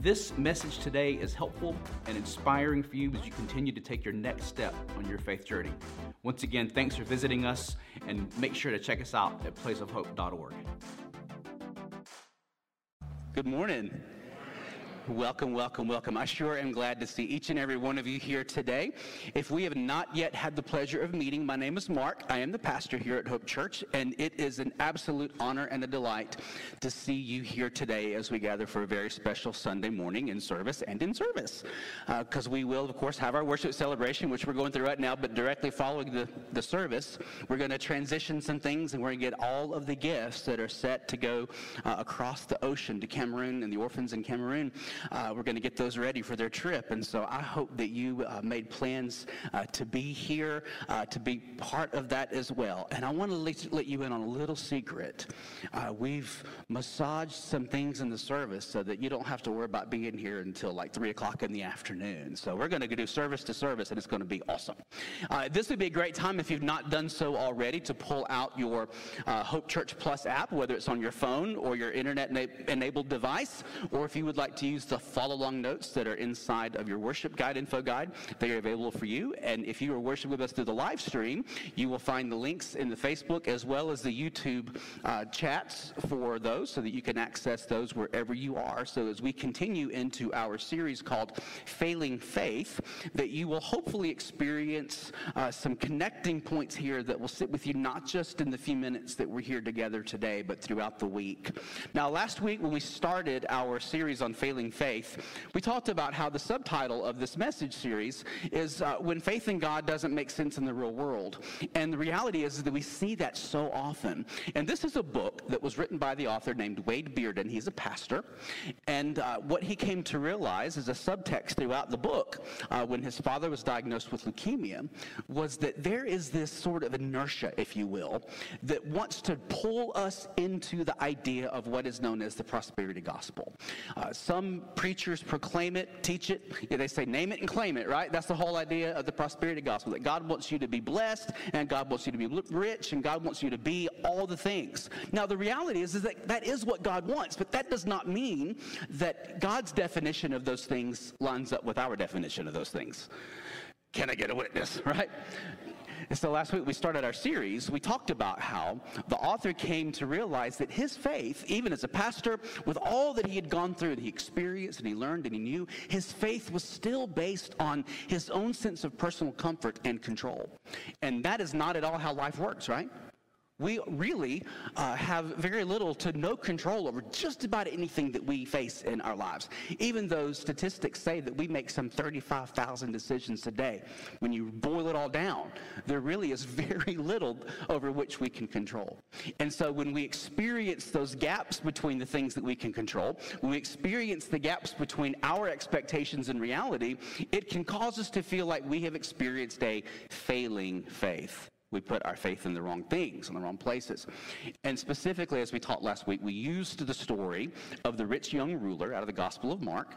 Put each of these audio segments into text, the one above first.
this message today is helpful and inspiring for you as you continue to take your next step on your faith journey. Once again, thanks for visiting us, and make sure to check us out at placeofhope.org. Good morning. Welcome, welcome, welcome. I sure am glad to see each and every one of you here today. If we have not yet had the pleasure of meeting, my name is Mark. I am the pastor here at Hope Church, and it is an absolute honor and a delight to see you here today as we gather for a very special Sunday morning in service and in service. Because uh, we will, of course, have our worship celebration, which we're going through right now, but directly following the, the service, we're going to transition some things and we're going to get all of the gifts that are set to go uh, across the ocean to Cameroon and the orphans in Cameroon uh, we're going to get those ready for their trip. And so I hope that you uh, made plans uh, to be here, uh, to be part of that as well. And I want to let, let you in on a little secret. Uh, we've massaged some things in the service so that you don't have to worry about being here until like 3 o'clock in the afternoon. So we're going to do service to service, and it's going to be awesome. Uh, this would be a great time if you've not done so already to pull out your Hope Church Plus app, whether it's on your phone or your internet enabled device, or if you would like to use the follow along notes that are inside of your worship guide, info guide. They are available for you. And if you are worshiping with us through the live stream, you will find the links in the Facebook as well as the YouTube uh, chats for those so that you can access those wherever you are. So as we continue into our series called Failing Faith, that you will hopefully experience uh, some connecting points here that will sit with you not just in the few minutes that we're here together today, but throughout the week. Now, last week when we started our series on failing faith, we talked about how the subtitle of this message series is uh, When Faith in God Doesn't Make Sense in the Real World. And the reality is that we see that so often. And this is a book that was written by the author named Wade Bearden. He's a pastor. And uh, what he came to realize is a subtext throughout the book uh, when his father was diagnosed with leukemia was that there is this sort of inertia, if you will, that wants to pull us into the idea of what is known as the prosperity gospel. Uh, some preachers proclaim it, teach it. They say name it and claim it, right? That's the whole idea of the prosperity gospel that God wants you to be blessed and God wants you to be rich and God wants you to be all the things. Now, the reality is, is that that is what God wants, but that does not mean that God's definition of those things lines up with our definition of those things. Can I get a witness, right? And so last week we started our series. We talked about how the author came to realize that his faith, even as a pastor, with all that he had gone through, that he experienced and he learned and he knew, his faith was still based on his own sense of personal comfort and control. And that is not at all how life works, right? We really uh, have very little to no control over just about anything that we face in our lives. Even though statistics say that we make some 35,000 decisions a day, when you boil it all down, there really is very little over which we can control. And so when we experience those gaps between the things that we can control, when we experience the gaps between our expectations and reality, it can cause us to feel like we have experienced a failing faith. We put our faith in the wrong things, in the wrong places. And specifically, as we taught last week, we used the story of the rich young ruler out of the Gospel of Mark.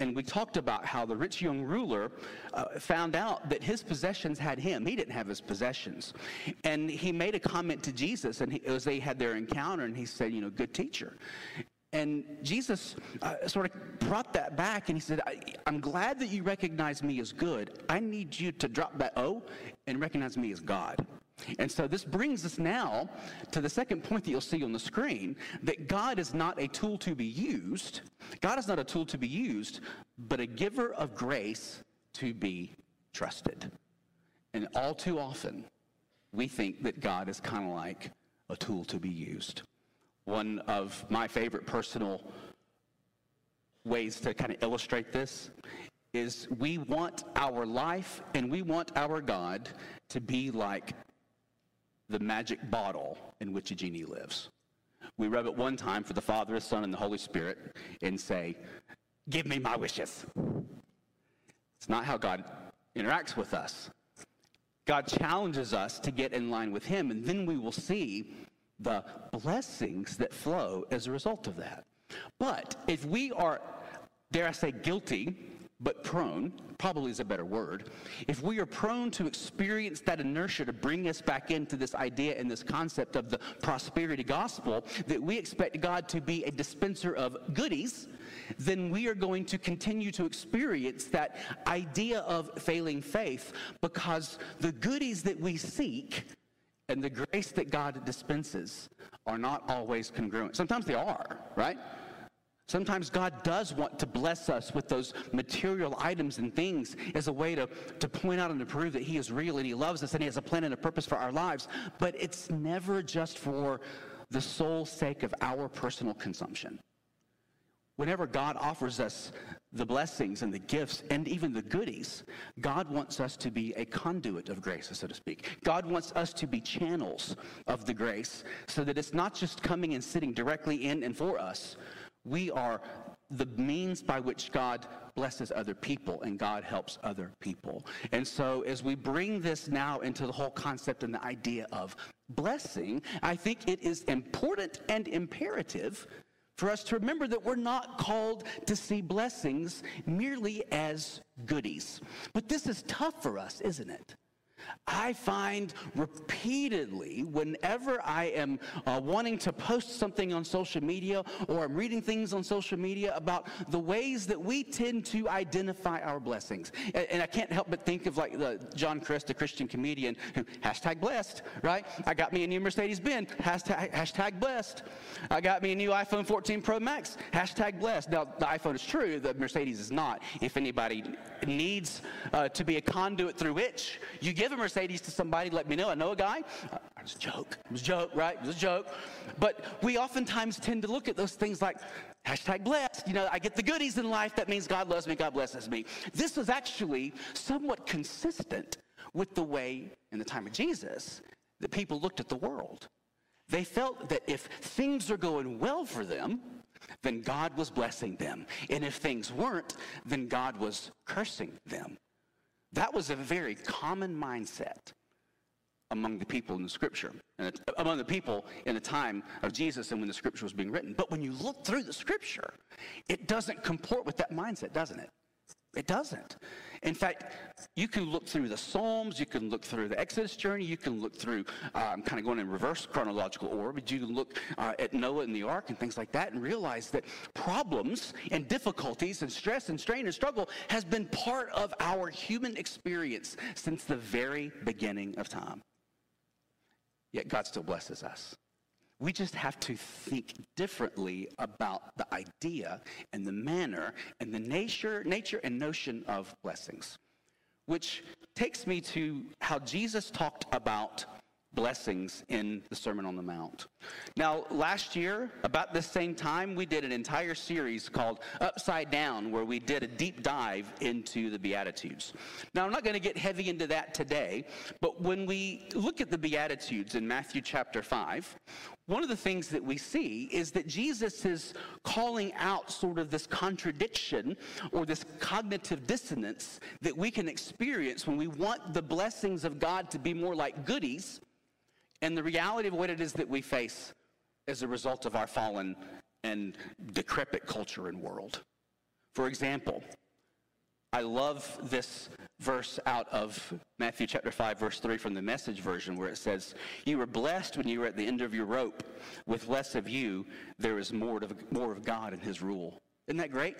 And we talked about how the rich young ruler uh, found out that his possessions had him. He didn't have his possessions. And he made a comment to Jesus, and he, as they had their encounter, and he said, You know, good teacher. And Jesus uh, sort of brought that back and he said, I, am glad that you recognize me as good. I need you to drop that O and recognize me as God. And so this brings us now to the second point that you'll see on the screen that God is not a tool to be used. God is not a tool to be used, but a giver of grace to be trusted. And all too often, we think that God is kind of like a tool to be used one of my favorite personal ways to kind of illustrate this is we want our life and we want our God to be like the magic bottle in which a genie lives. We rub it one time for the Father, the Son, and the Holy Spirit and say, Give me my wishes. It's not how God interacts with us. God challenges us to get in line with Him, and then we will see the blessings that flow as a result of that. But if we are, dare I say, guilty but prone, probably is a better word, if we are prone to experience that inertia to bring us back into this idea and this concept of the prosperity gospel, that we expect God to be a dispenser of goodies, then we are going to continue to experience that idea of failing faith because the goodies that we seek and the grace that God dispenses are not always congruent. Sometimes they are, right? Sometimes God does want to bless us with those material items and things as a way to, to point out and to prove that He is real and He loves us and He has a plan and a purpose for our lives. But it's never just for the sole sake of our personal consumption. Whenever God offers us the blessings and the gifts and even the goodies, God wants us to be a conduit of grace, so to speak. God wants us to be channels of the grace so that it's not just coming and sitting directly in and for us, we are the means by which God blesses other people and God helps other people. And so, as we bring this now into the whole concept and the idea of blessing, I think it is important and imperative for us to remember that we're not called to see blessings merely as goodies. But this is tough for us, isn't it? I find repeatedly, whenever I am uh, wanting to post something on social media or I'm reading things on social media about the ways that we tend to identify our blessings. And, and I can't help but think of like the John Crist, a Christian comedian, who hashtag blessed, right? I got me a new Mercedes Benz, hashtag, hashtag blessed. I got me a new iPhone 14 Pro Max, hashtag blessed. Now, the iPhone is true, the Mercedes is not. If anybody needs uh, to be a conduit through which you give a Mercedes to somebody, let me know. I know a guy. It was a joke. It was a joke, right? It was a joke. But we oftentimes tend to look at those things like, hashtag blessed. You know, I get the goodies in life. That means God loves me. God blesses me. This was actually somewhat consistent with the way in the time of Jesus that people looked at the world. They felt that if things are going well for them, then God was blessing them. And if things weren't, then God was cursing them. That was a very common mindset among the people in the scripture, and among the people in the time of Jesus and when the scripture was being written. But when you look through the scripture, it doesn't comport with that mindset, doesn't it? It doesn't. In fact, you can look through the Psalms, you can look through the Exodus journey, you can look through, I'm um, kind of going in reverse chronological order, but you can look uh, at Noah and the ark and things like that and realize that problems and difficulties and stress and strain and struggle has been part of our human experience since the very beginning of time. Yet God still blesses us. We just have to think differently about the idea and the manner and the nature, nature and notion of blessings. Which takes me to how Jesus talked about blessings in the Sermon on the Mount. Now, last year, about the same time, we did an entire series called Upside Down, where we did a deep dive into the Beatitudes. Now, I'm not going to get heavy into that today, but when we look at the Beatitudes in Matthew chapter 5, one of the things that we see is that Jesus is calling out sort of this contradiction or this cognitive dissonance that we can experience when we want the blessings of God to be more like goodies and the reality of what it is that we face as a result of our fallen and decrepit culture and world. For example, I love this verse out of Matthew chapter 5, verse 3 from the message version, where it says, You were blessed when you were at the end of your rope. With less of you, there is more of, more of God and his rule. Isn't that great?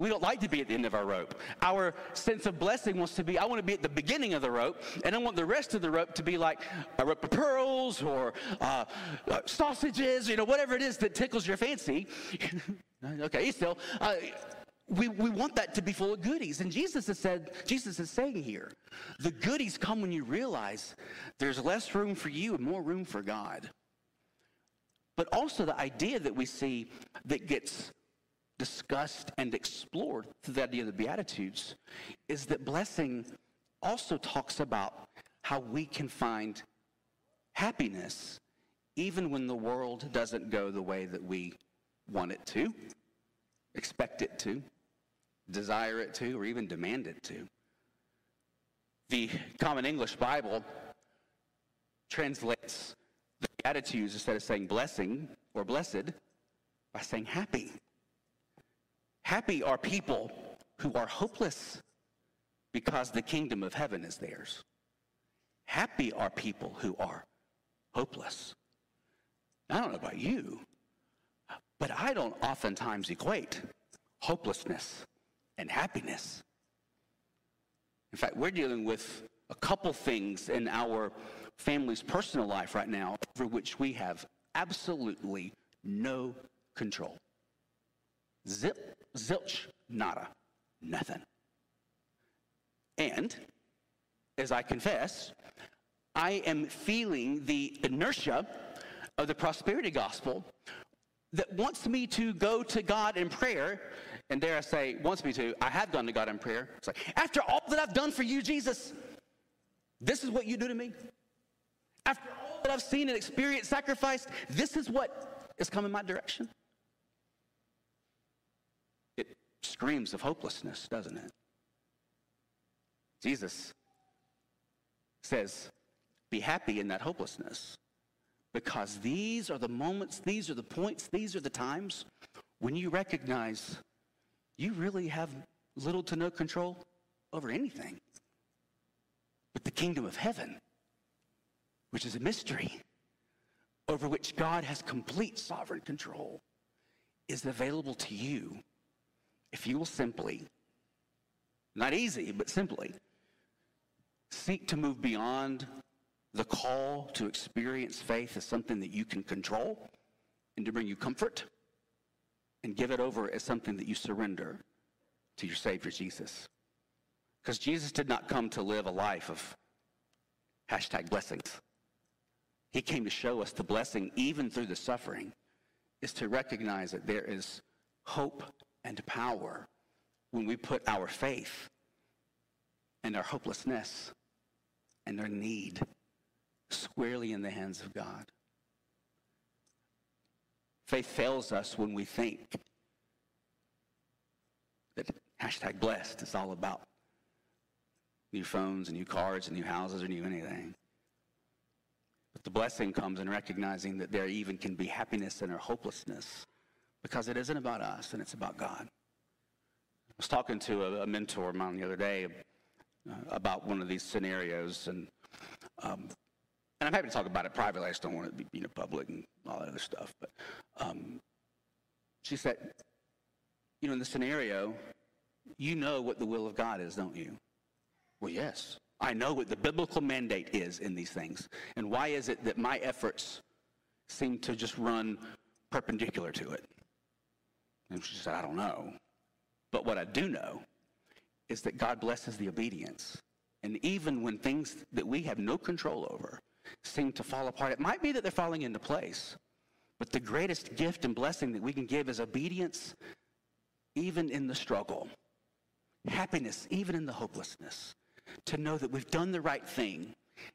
We don't like to be at the end of our rope. Our sense of blessing wants to be, I want to be at the beginning of the rope, and I want the rest of the rope to be like a rope of pearls or uh, uh, sausages, you know, whatever it is that tickles your fancy. okay, still. Uh, we, we want that to be full of goodies. And Jesus has said, Jesus is saying here, the goodies come when you realize there's less room for you and more room for God. But also the idea that we see that gets discussed and explored through the idea of the Beatitudes is that blessing also talks about how we can find happiness even when the world doesn't go the way that we want it to, expect it to, desire it to, or even demand it to. The Common English Bible translates the Beatitudes instead of saying blessing or blessed by saying happy. Happy are people who are hopeless because the kingdom of heaven is theirs. Happy are people who are hopeless. I don't know about you, but I don't oftentimes equate hopelessness and happiness. In fact, we're dealing with a couple things in our family's personal life right now over which we have absolutely no control. Zip, zilch, nada, nothing. And, as I confess, I am feeling the inertia of the prosperity gospel that wants me to go to God in prayer. And dare I say, wants me to, I have gone to God in prayer. It's like, after all that I've done for you, Jesus, this is what you do to me. After all that I've seen and experienced, sacrificed, this is what is coming my direction. It screams of hopelessness, doesn't it? Jesus says, be happy in that hopelessness because these are the moments, these are the points, these are the times when you recognize you really have little to no control over anything. But the kingdom of heaven, which is a mystery over which God has complete sovereign control, is available to you if you will simply, not easy, but simply, seek to move beyond the call to experience faith as something that you can control and to bring you comfort and give it over as something that you surrender to your Savior Jesus. Because Jesus did not come to live a life of hashtag blessings. He came to show us the blessing, even through the suffering, is to recognize that there is hope and power when we put our faith and our hopelessness and our need squarely in the hands of God. Faith fails us when we think that hashtag blessed is all about new phones and new cars and new houses or new anything. But the blessing comes in recognizing that there even can be happiness in our hopelessness because it isn't about us and it's about God. I was talking to a, a mentor of mine the other day uh, about one of these scenarios, and um, and I'm happy to talk about it privately. I just don't want it to be you know, public and all that other stuff. But um, she said, you know, in the scenario, you know what the will of God is, don't you? Well, yes. I know what the biblical mandate is in these things. And why is it that my efforts seem to just run perpendicular to it? And she said, I don't know. But what I do know is that God blesses the obedience. And even when things that we have no control over seem to fall apart, it might be that they're falling into place. But the greatest gift and blessing that we can give is obedience, even in the struggle, happiness, even in the hopelessness, to know that we've done the right thing,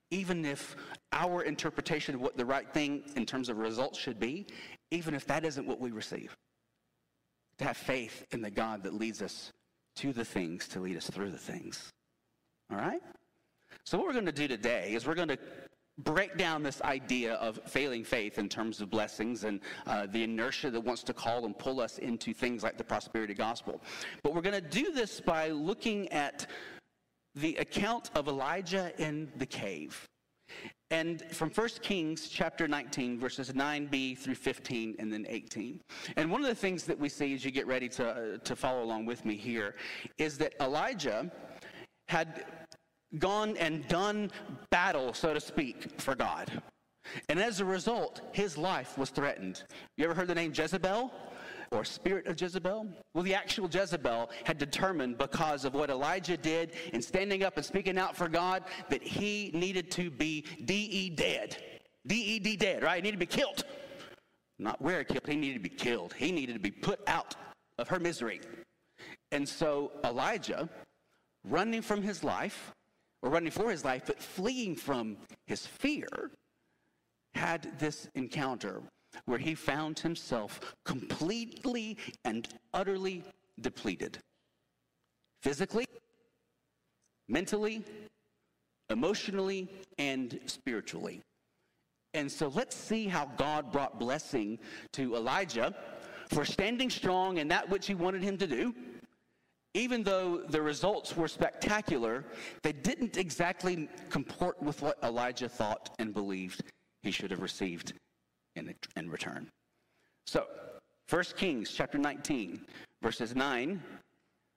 even if our interpretation of what the right thing in terms of results should be, even if that isn't what we receive. To have faith in the God that leads us to the things to lead us through the things. All right? So, what we're going to do today is we're going to break down this idea of failing faith in terms of blessings and uh, the inertia that wants to call and pull us into things like the prosperity gospel. But we're going to do this by looking at the account of Elijah in the cave. And from 1 Kings chapter 19, verses 9b through 15, and then 18. And one of the things that we see as you get ready to, uh, to follow along with me here is that Elijah had gone and done battle, so to speak, for God. And as a result, his life was threatened. You ever heard the name Jezebel? Or spirit of Jezebel? Well, the actual Jezebel had determined because of what Elijah did in standing up and speaking out for God that he needed to be D-E dead. D-E-D dead, right? He needed to be killed. Not where killed, he needed to be killed. He needed to be put out of her misery. And so Elijah, running from his life, or running for his life, but fleeing from his fear, had this encounter where he found himself completely and utterly depleted physically, mentally, emotionally and spiritually. And so let's see how God brought blessing to Elijah for standing strong in that which he wanted him to do. Even though the results were spectacular, they didn't exactly comport with what Elijah thought and believed he should have received in, in return. So, 1 Kings chapter 19, verses 9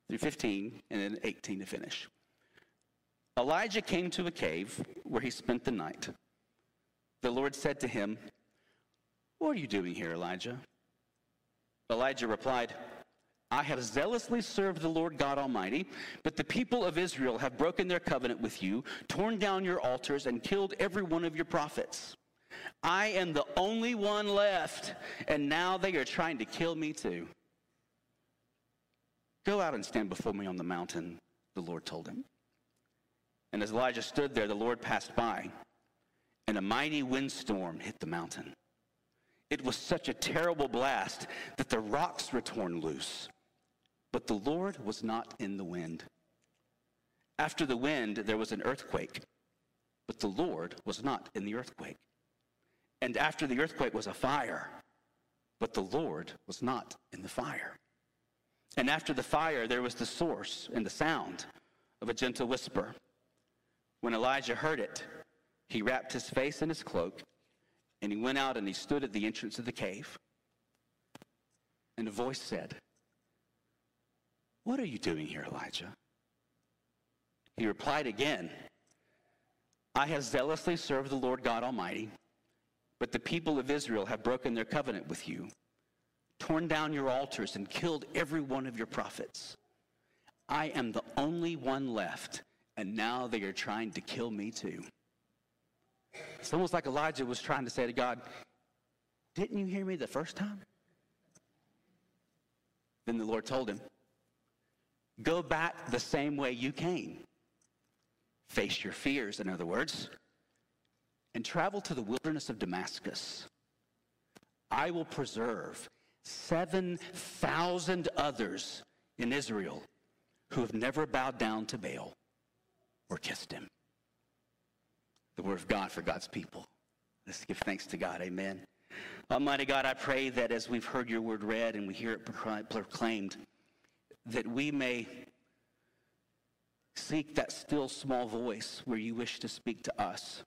through 15, and then 18 to finish. Elijah came to a cave where he spent the night. The Lord said to him, What are you doing here, Elijah? Elijah replied, I have zealously served the Lord God Almighty, but the people of Israel have broken their covenant with you, torn down your altars, and killed every one of your prophets. I am the only one left, and now they are trying to kill me too. Go out and stand before me on the mountain, the Lord told him. And as Elijah stood there, the Lord passed by, and a mighty windstorm hit the mountain. It was such a terrible blast that the rocks were torn loose. But the Lord was not in the wind. After the wind, there was an earthquake, but the Lord was not in the earthquake. And after the earthquake was a fire, but the Lord was not in the fire. And after the fire, there was the source and the sound of a gentle whisper. When Elijah heard it, he wrapped his face in his cloak and he went out and he stood at the entrance of the cave. And a voice said, What are you doing here, Elijah? He replied again, I have zealously served the Lord God Almighty, but the people of Israel have broken their covenant with you, torn down your altars, and killed every one of your prophets. I am the only one left, and now they are trying to kill me too. It's almost like Elijah was trying to say to God, Didn't you hear me the first time? Then the Lord told him, Go back the same way you came. Face your fears, in other words, and travel to the wilderness of Damascus. I will preserve 7,000 others in Israel who have never bowed down to Baal or kissed him the word of God for God's people. Let's give thanks to God. Amen. Almighty God, I pray that as we've heard your word read and we hear it proclaimed, that we may seek that still small voice where you wish to speak to us.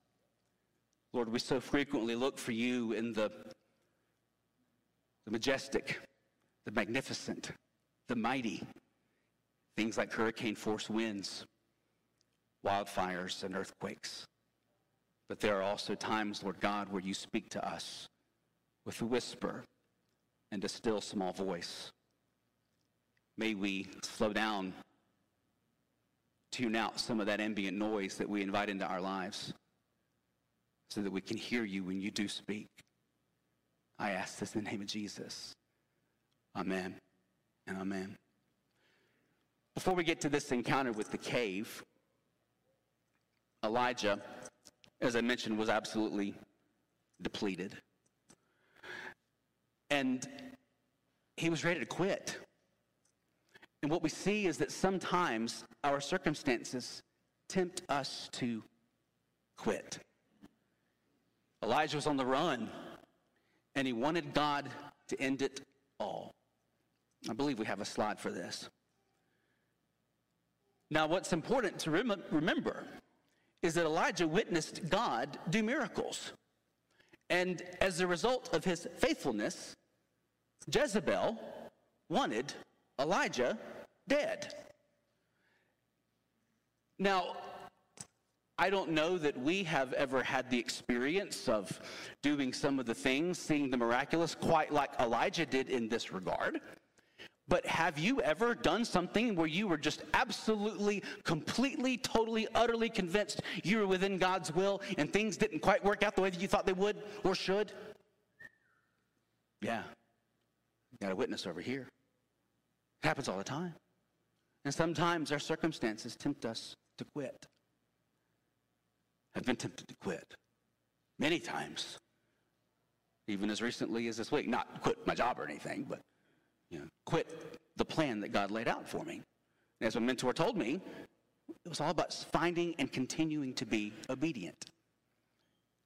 Lord, we so frequently look for you in the, the majestic, the magnificent, the mighty, things like hurricane force winds, wildfires, and earthquakes. But there are also times, Lord God, where you speak to us with a whisper and a still small voice. May we slow down, tune out some of that ambient noise that we invite into our lives so that we can hear you when you do speak. I ask this in the name of Jesus. Amen and amen. Before we get to this encounter with the cave, Elijah as I mentioned, was absolutely depleted. And he was ready to quit. And what we see is that sometimes our circumstances tempt us to quit. Elijah was on the run, and he wanted God to end it all. I believe we have a slide for this. Now, what's important to rem- remember is that Elijah witnessed God do miracles. And as a result of his faithfulness, Jezebel wanted Elijah dead. Now, I don't know that we have ever had the experience of doing some of the things, seeing the miraculous, quite like Elijah did in this regard. But have you ever done something where you were just absolutely, completely, totally, utterly convinced you were within God's will and things didn't quite work out the way that you thought they would or should? Yeah. Got a witness over here. It happens all the time. And sometimes our circumstances tempt us to quit. I've been tempted to quit many times, even as recently as this week. Not quit my job or anything, but you know, quit the plan that God laid out for me. And as my mentor told me, it was all about finding and continuing to be obedient.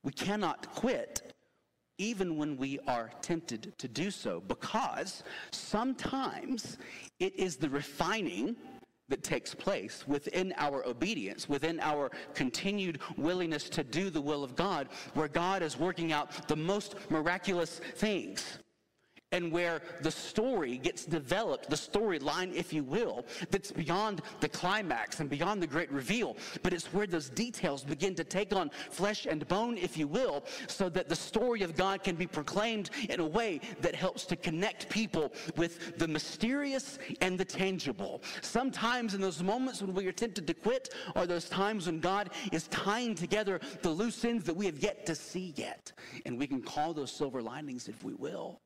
We cannot quit even when we are tempted to do so, because sometimes it is the refining that takes place within our obedience, within our continued willingness to do the will of God, where God is working out the most miraculous things and where the story gets developed, the storyline, if you will, that's beyond the climax and beyond the great reveal. But it's where those details begin to take on flesh and bone, if you will, so that the story of God can be proclaimed in a way that helps to connect people with the mysterious and the tangible. Sometimes in those moments when we are tempted to quit are those times when God is tying together the loose ends that we have yet to see yet. And we can call those silver linings if we will.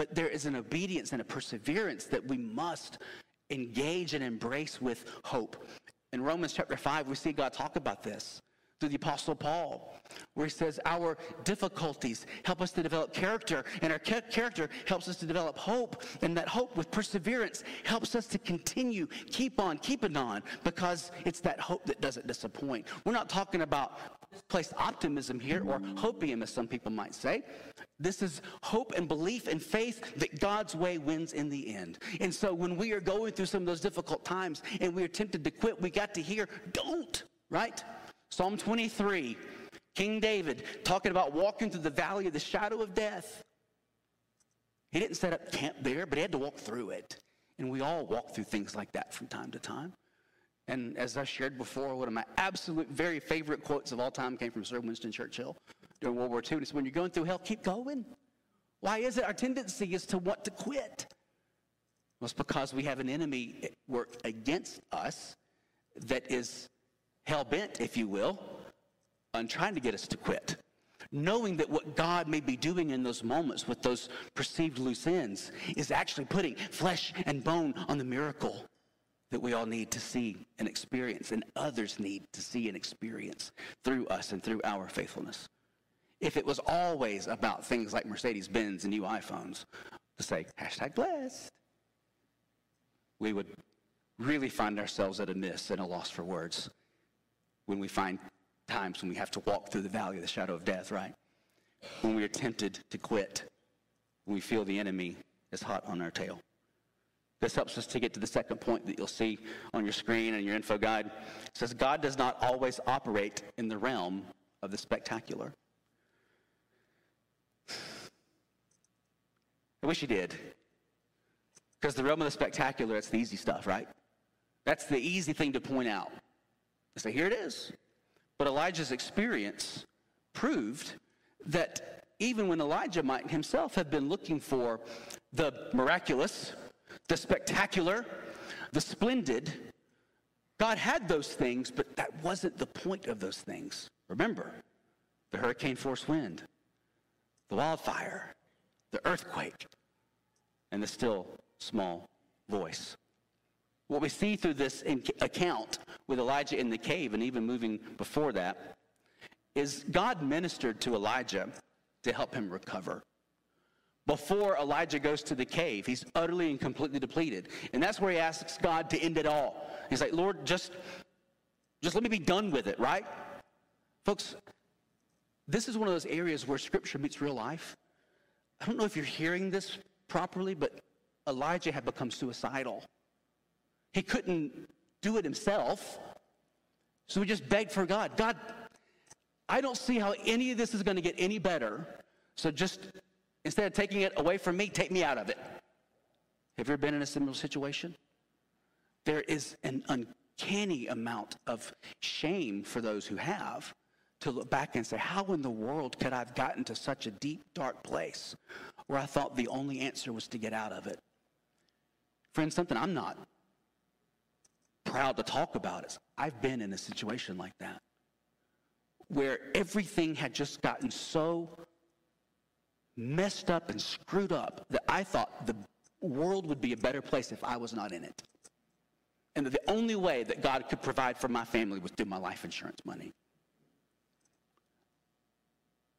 But there is an obedience and a perseverance that we must engage and embrace with hope. In Romans chapter 5, we see God talk about this through the Apostle Paul, where he says, Our difficulties help us to develop character, and our character helps us to develop hope. And that hope with perseverance helps us to continue, keep on, keeping on, because it's that hope that doesn't disappoint. We're not talking about misplaced optimism here, or hopium, as some people might say. This is hope and belief and faith that God's way wins in the end. And so when we are going through some of those difficult times and we are tempted to quit, we got to hear, don't, right? Psalm 23, King David talking about walking through the valley of the shadow of death. He didn't set up camp there, but he had to walk through it. And we all walk through things like that from time to time. And as I shared before, one of my absolute very favorite quotes of all time came from Sir Winston Churchill during World War II. And it's when you're going through hell, keep going. Why is it our tendency is to want to quit? Well, it's because we have an enemy work against us that is hell bent, if you will, on trying to get us to quit. Knowing that what God may be doing in those moments with those perceived loose ends is actually putting flesh and bone on the miracle that we all need to see and experience, and others need to see and experience through us and through our faithfulness if it was always about things like Mercedes Benz and new iPhones to say, hashtag blessed, we would really find ourselves at a miss and a loss for words when we find times when we have to walk through the valley of the shadow of death, right? When we are tempted to quit, when we feel the enemy is hot on our tail. This helps us to get to the second point that you'll see on your screen and your info guide. It says, God does not always operate in the realm of the spectacular. I wish he did. Because the realm of the spectacular, it's the easy stuff, right? That's the easy thing to point out. I say, here it is. But Elijah's experience proved that even when Elijah might himself have been looking for the miraculous, the spectacular, the splendid, God had those things, but that wasn't the point of those things. Remember, the hurricane force wind, the wildfire, the earthquake, and the still small voice. What we see through this account with Elijah in the cave and even moving before that is God ministered to Elijah to help him recover. Before Elijah goes to the cave, he's utterly and completely depleted. And that's where he asks God to end it all. He's like, Lord, just, just let me be done with it, right? Folks, this is one of those areas where scripture meets real life. I don't know if you're hearing this properly, but Elijah had become suicidal. He couldn't do it himself. So he just begged for God God, I don't see how any of this is going to get any better. So just instead of taking it away from me, take me out of it. Have you ever been in a similar situation? There is an uncanny amount of shame for those who have to look back and say, How in the world could I have gotten to such a deep, dark place where I thought the only answer was to get out of it? Friends, something I'm not proud to talk about is I've been in a situation like that where everything had just gotten so messed up and screwed up that I thought the world would be a better place if I was not in it. And that the only way that God could provide for my family was through my life insurance money.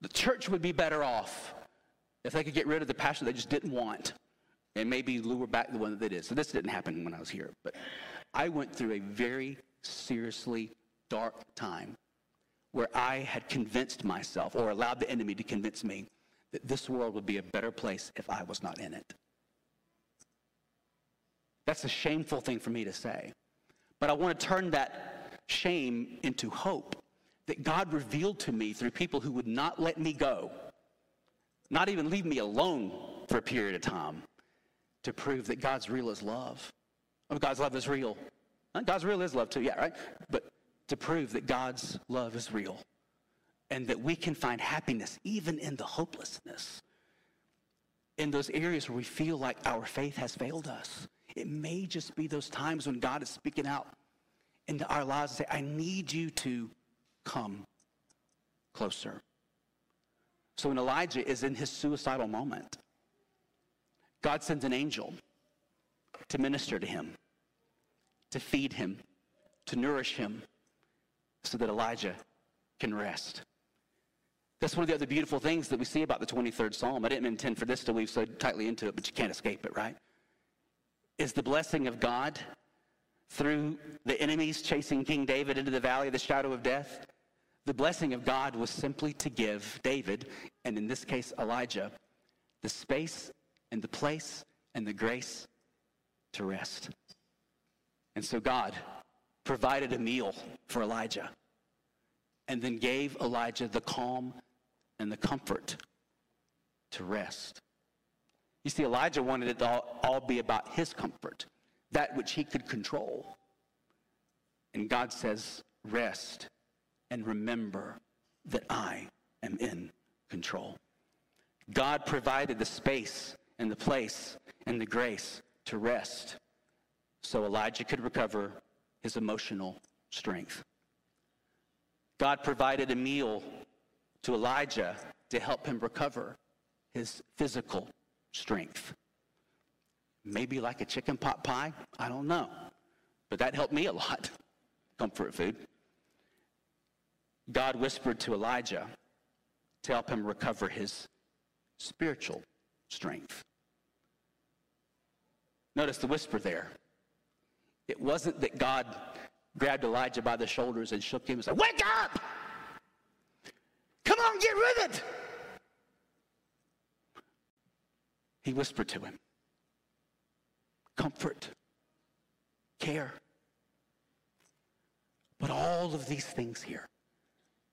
The church would be better off if they could get rid of the pastor they just didn't want and maybe lure back the one that they did. So this didn't happen when I was here, but I went through a very seriously dark time where I had convinced myself or allowed the enemy to convince me that this world would be a better place if I was not in it. That's a shameful thing for me to say. But I want to turn that shame into hope that God revealed to me through people who would not let me go, not even leave me alone for a period of time, to prove that God's real is love. Oh, God's love is real. God's real is love too, yeah, right? But to prove that God's love is real and that we can find happiness even in the hopelessness, in those areas where we feel like our faith has failed us. It may just be those times when God is speaking out into our lives and say, I need you to come closer. So when Elijah is in his suicidal moment, God sends an angel to minister to him, to feed him, to nourish him, so that Elijah can rest. That's one of the other beautiful things that we see about the 23rd Psalm. I didn't intend for this to weave so tightly into it, but you can't escape it, right? Is the blessing of God through the enemies chasing King David into the valley of the shadow of death. The blessing of God was simply to give David, and in this case Elijah, the space and the place and the grace to rest. And so God provided a meal for Elijah and then gave Elijah the calm and the comfort to rest. You see, Elijah wanted it to all, all be about his comfort, that which he could control. And God says, rest and remember that I am in control. God provided the space and the place and the grace to rest so Elijah could recover his emotional strength. God provided a meal to Elijah to help him recover his physical strength. Maybe like a chicken pot pie, I don't know. But that helped me a lot. Comfort food. God whispered to Elijah to help him recover his spiritual strength. Notice the whisper there. It wasn't that God grabbed Elijah by the shoulders and shook him and said, Wake up! Come on, get with it! He whispered to him comfort, care. But all of these things here,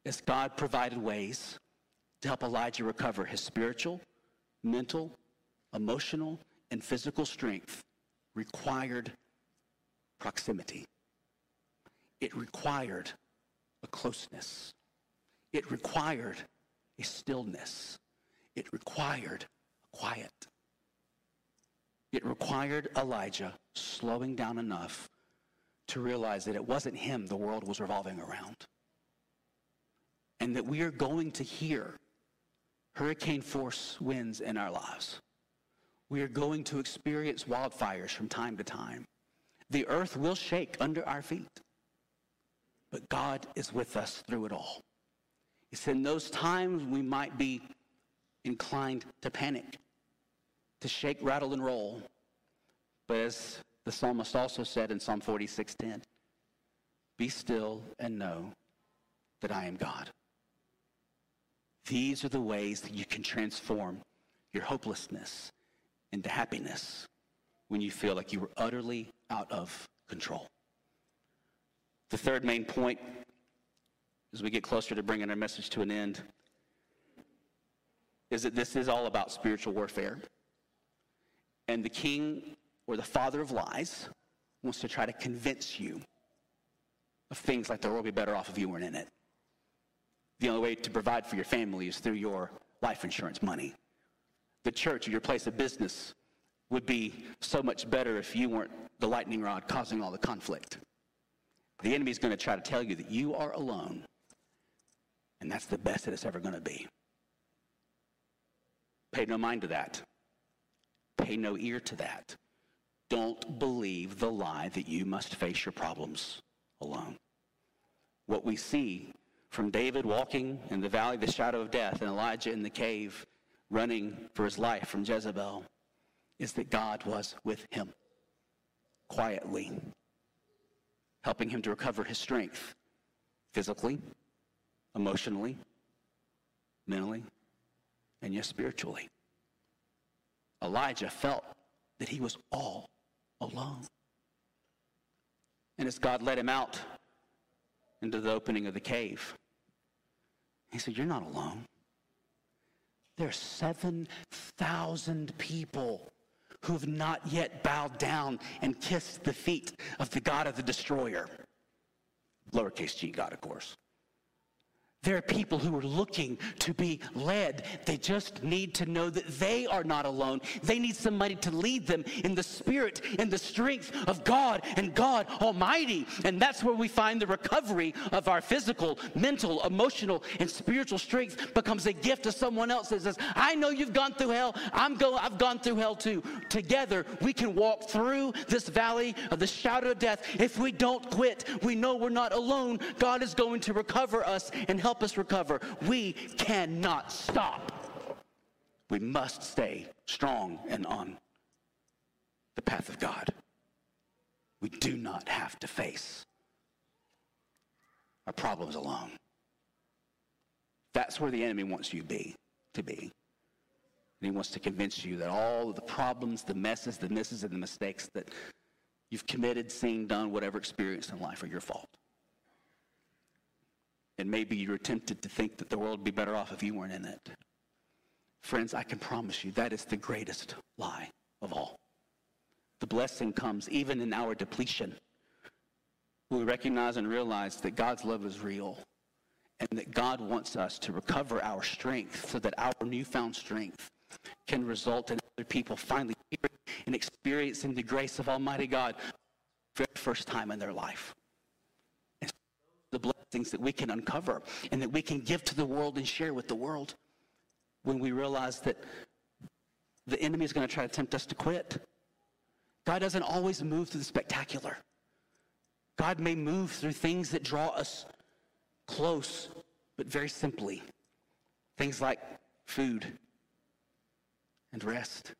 as God provided ways to help Elijah recover his spiritual, mental, emotional, and physical strength, required proximity. It required a closeness. It required a stillness. It required quiet. It required Elijah slowing down enough to realize that it wasn't him the world was revolving around. And that we are going to hear hurricane force winds in our lives. We are going to experience wildfires from time to time. The earth will shake under our feet. But God is with us through it all. It's in those times we might be inclined to panic to shake, rattle, and roll. But as the psalmist also said in Psalm 46:10, be still and know that I am God. These are the ways that you can transform your hopelessness into happiness when you feel like you were utterly out of control. The third main point, as we get closer to bringing our message to an end, is that this is all about spiritual warfare. And the king or the father of lies wants to try to convince you of things like the world would be better off if you weren't in it. The only way to provide for your family is through your life insurance money. The church or your place of business would be so much better if you weren't the lightning rod causing all the conflict. The enemy's going to try to tell you that you are alone, and that's the best that it's ever going to be. Pay no mind to that. Pay no ear to that. Don't believe the lie that you must face your problems alone. What we see from David walking in the valley of the shadow of death and Elijah in the cave running for his life from Jezebel is that God was with him quietly, helping him to recover his strength physically, emotionally, mentally, and yes, spiritually. Elijah felt that he was all alone. And as God led him out into the opening of the cave, he said, You're not alone. There are 7,000 people who have not yet bowed down and kissed the feet of the God of the destroyer. Lowercase g God, of course. There are people who are looking to be led. They just need to know that they are not alone. They need somebody to lead them in the spirit and the strength of God and God Almighty. And that's where we find the recovery of our physical, mental, emotional, and spiritual strength becomes a gift to someone else that says, I know you've gone through hell. I'm go I've gone through hell too. Together we can walk through this valley of the shadow of death. If we don't quit, we know we're not alone. God is going to recover us and help help us recover. We cannot stop. We must stay strong and on the path of God. We do not have to face our problems alone. That's where the enemy wants you to be, to be. And he wants to convince you that all of the problems, the messes, the misses, and the mistakes that you've committed, seen, done, whatever experience in life are your fault. And maybe you're tempted to think that the world would be better off if you weren't in it. Friends, I can promise you that is the greatest lie of all. The blessing comes even in our depletion. We recognize and realize that God's love is real and that God wants us to recover our strength so that our newfound strength can result in other people finally hearing and experiencing the grace of Almighty God for the first time in their life the blessings that we can uncover and that we can give to the world and share with the world when we realize that the enemy is going to try to tempt us to quit. God doesn't always move through the spectacular. God may move through things that draw us close, but very simply. Things like food and rest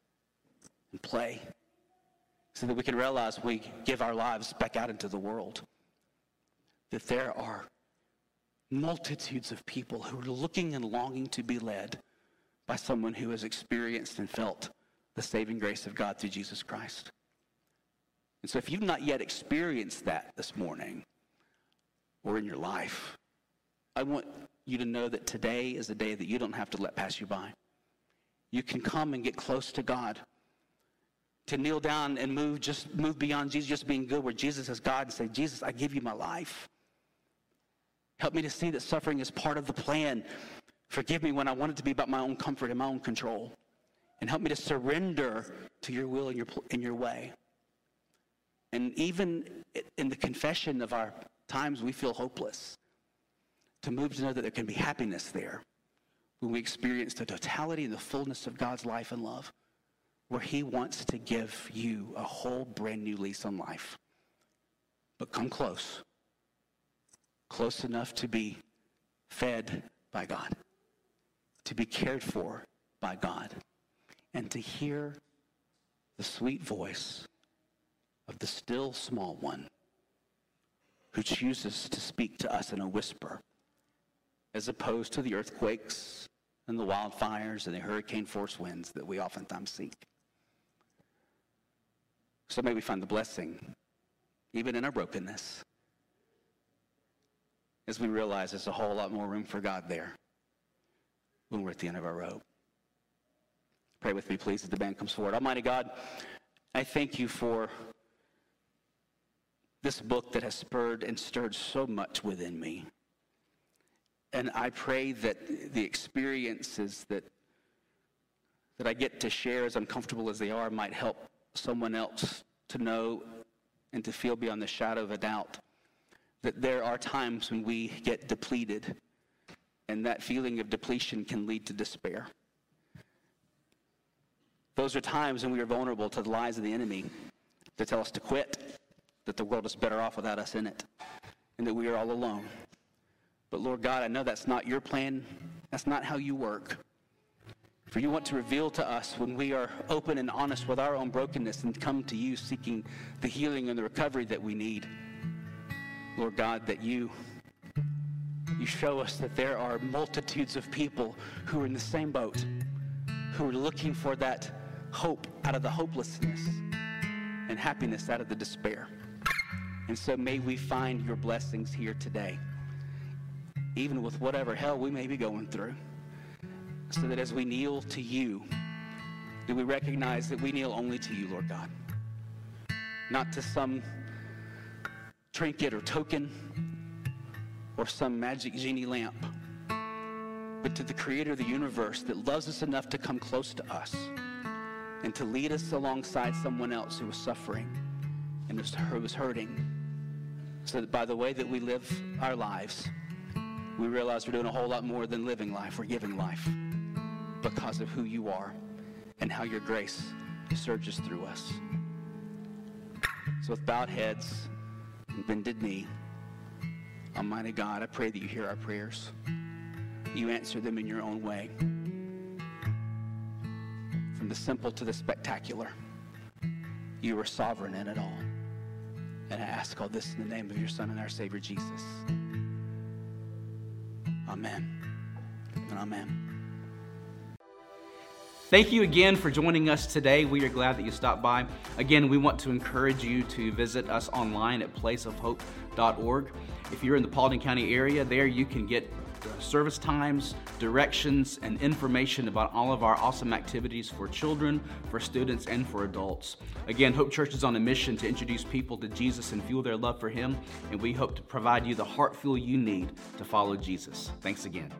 and play, so that we can realize we give our lives back out into the world that there are multitudes of people who are looking and longing to be led by someone who has experienced and felt the saving grace of God through Jesus Christ. And so if you've not yet experienced that this morning or in your life, I want you to know that today is a day that you don't have to let pass you by. You can come and get close to God. To kneel down and move, just move beyond Jesus just being good, where Jesus is God, and say, Jesus, I give you my life. Help me to see that suffering is part of the plan. Forgive me when I want it to be about my own comfort and my own control. And help me to surrender to your will and your, in your way. And even in the confession of our times we feel hopeless, to move to know that there can be happiness there when we experience the totality and the fullness of God's life and love, where He wants to give you a whole brand new lease on life. But come close close enough to be fed by God, to be cared for by God, and to hear the sweet voice of the still small one who chooses to speak to us in a whisper, as opposed to the earthquakes and the wildfires and the hurricane force winds that we oftentimes seek. So may we find the blessing even in our brokenness as we realize there's a whole lot more room for God there when we're at the end of our rope. Pray with me, please, as the band comes forward. Almighty God, I thank you for this book that has spurred and stirred so much within me. And I pray that the experiences that, that I get to share, as uncomfortable as they are, might help someone else to know and to feel beyond the shadow of a doubt that there are times when we get depleted, and that feeling of depletion can lead to despair. Those are times when we are vulnerable to the lies of the enemy that tell us to quit, that the world is better off without us in it, and that we are all alone. But Lord God, I know that's not your plan. That's not how you work. For you want to reveal to us when we are open and honest with our own brokenness and come to you seeking the healing and the recovery that we need. Lord God, that you you show us that there are multitudes of people who are in the same boat, who are looking for that hope out of the hopelessness and happiness out of the despair. And so may we find your blessings here today, even with whatever hell we may be going through, so that as we kneel to you, do we recognize that we kneel only to you, Lord God, not to some trinket or token or some magic genie lamp, but to the creator of the universe that loves us enough to come close to us and to lead us alongside someone else who was suffering and who was hurting. So that by the way that we live our lives, we realize we're doing a whole lot more than living life, we're giving life because of who you are and how your grace surges through us. So with bowed heads bended knee, Almighty God, I pray that you hear our prayers. You answer them in your own way. From the simple to the spectacular, you are sovereign in it all. And I ask all this in the name of your Son and our Savior Jesus. Amen. And amen. Thank you again for joining us today. We are glad that you stopped by. Again, we want to encourage you to visit us online at placeofhope.org. If you're in the Paulding County area, there you can get service times, directions, and information about all of our awesome activities for children, for students, and for adults. Again, Hope Church is on a mission to introduce people to Jesus and fuel their love for Him, and we hope to provide you the heart fuel you need to follow Jesus. Thanks again.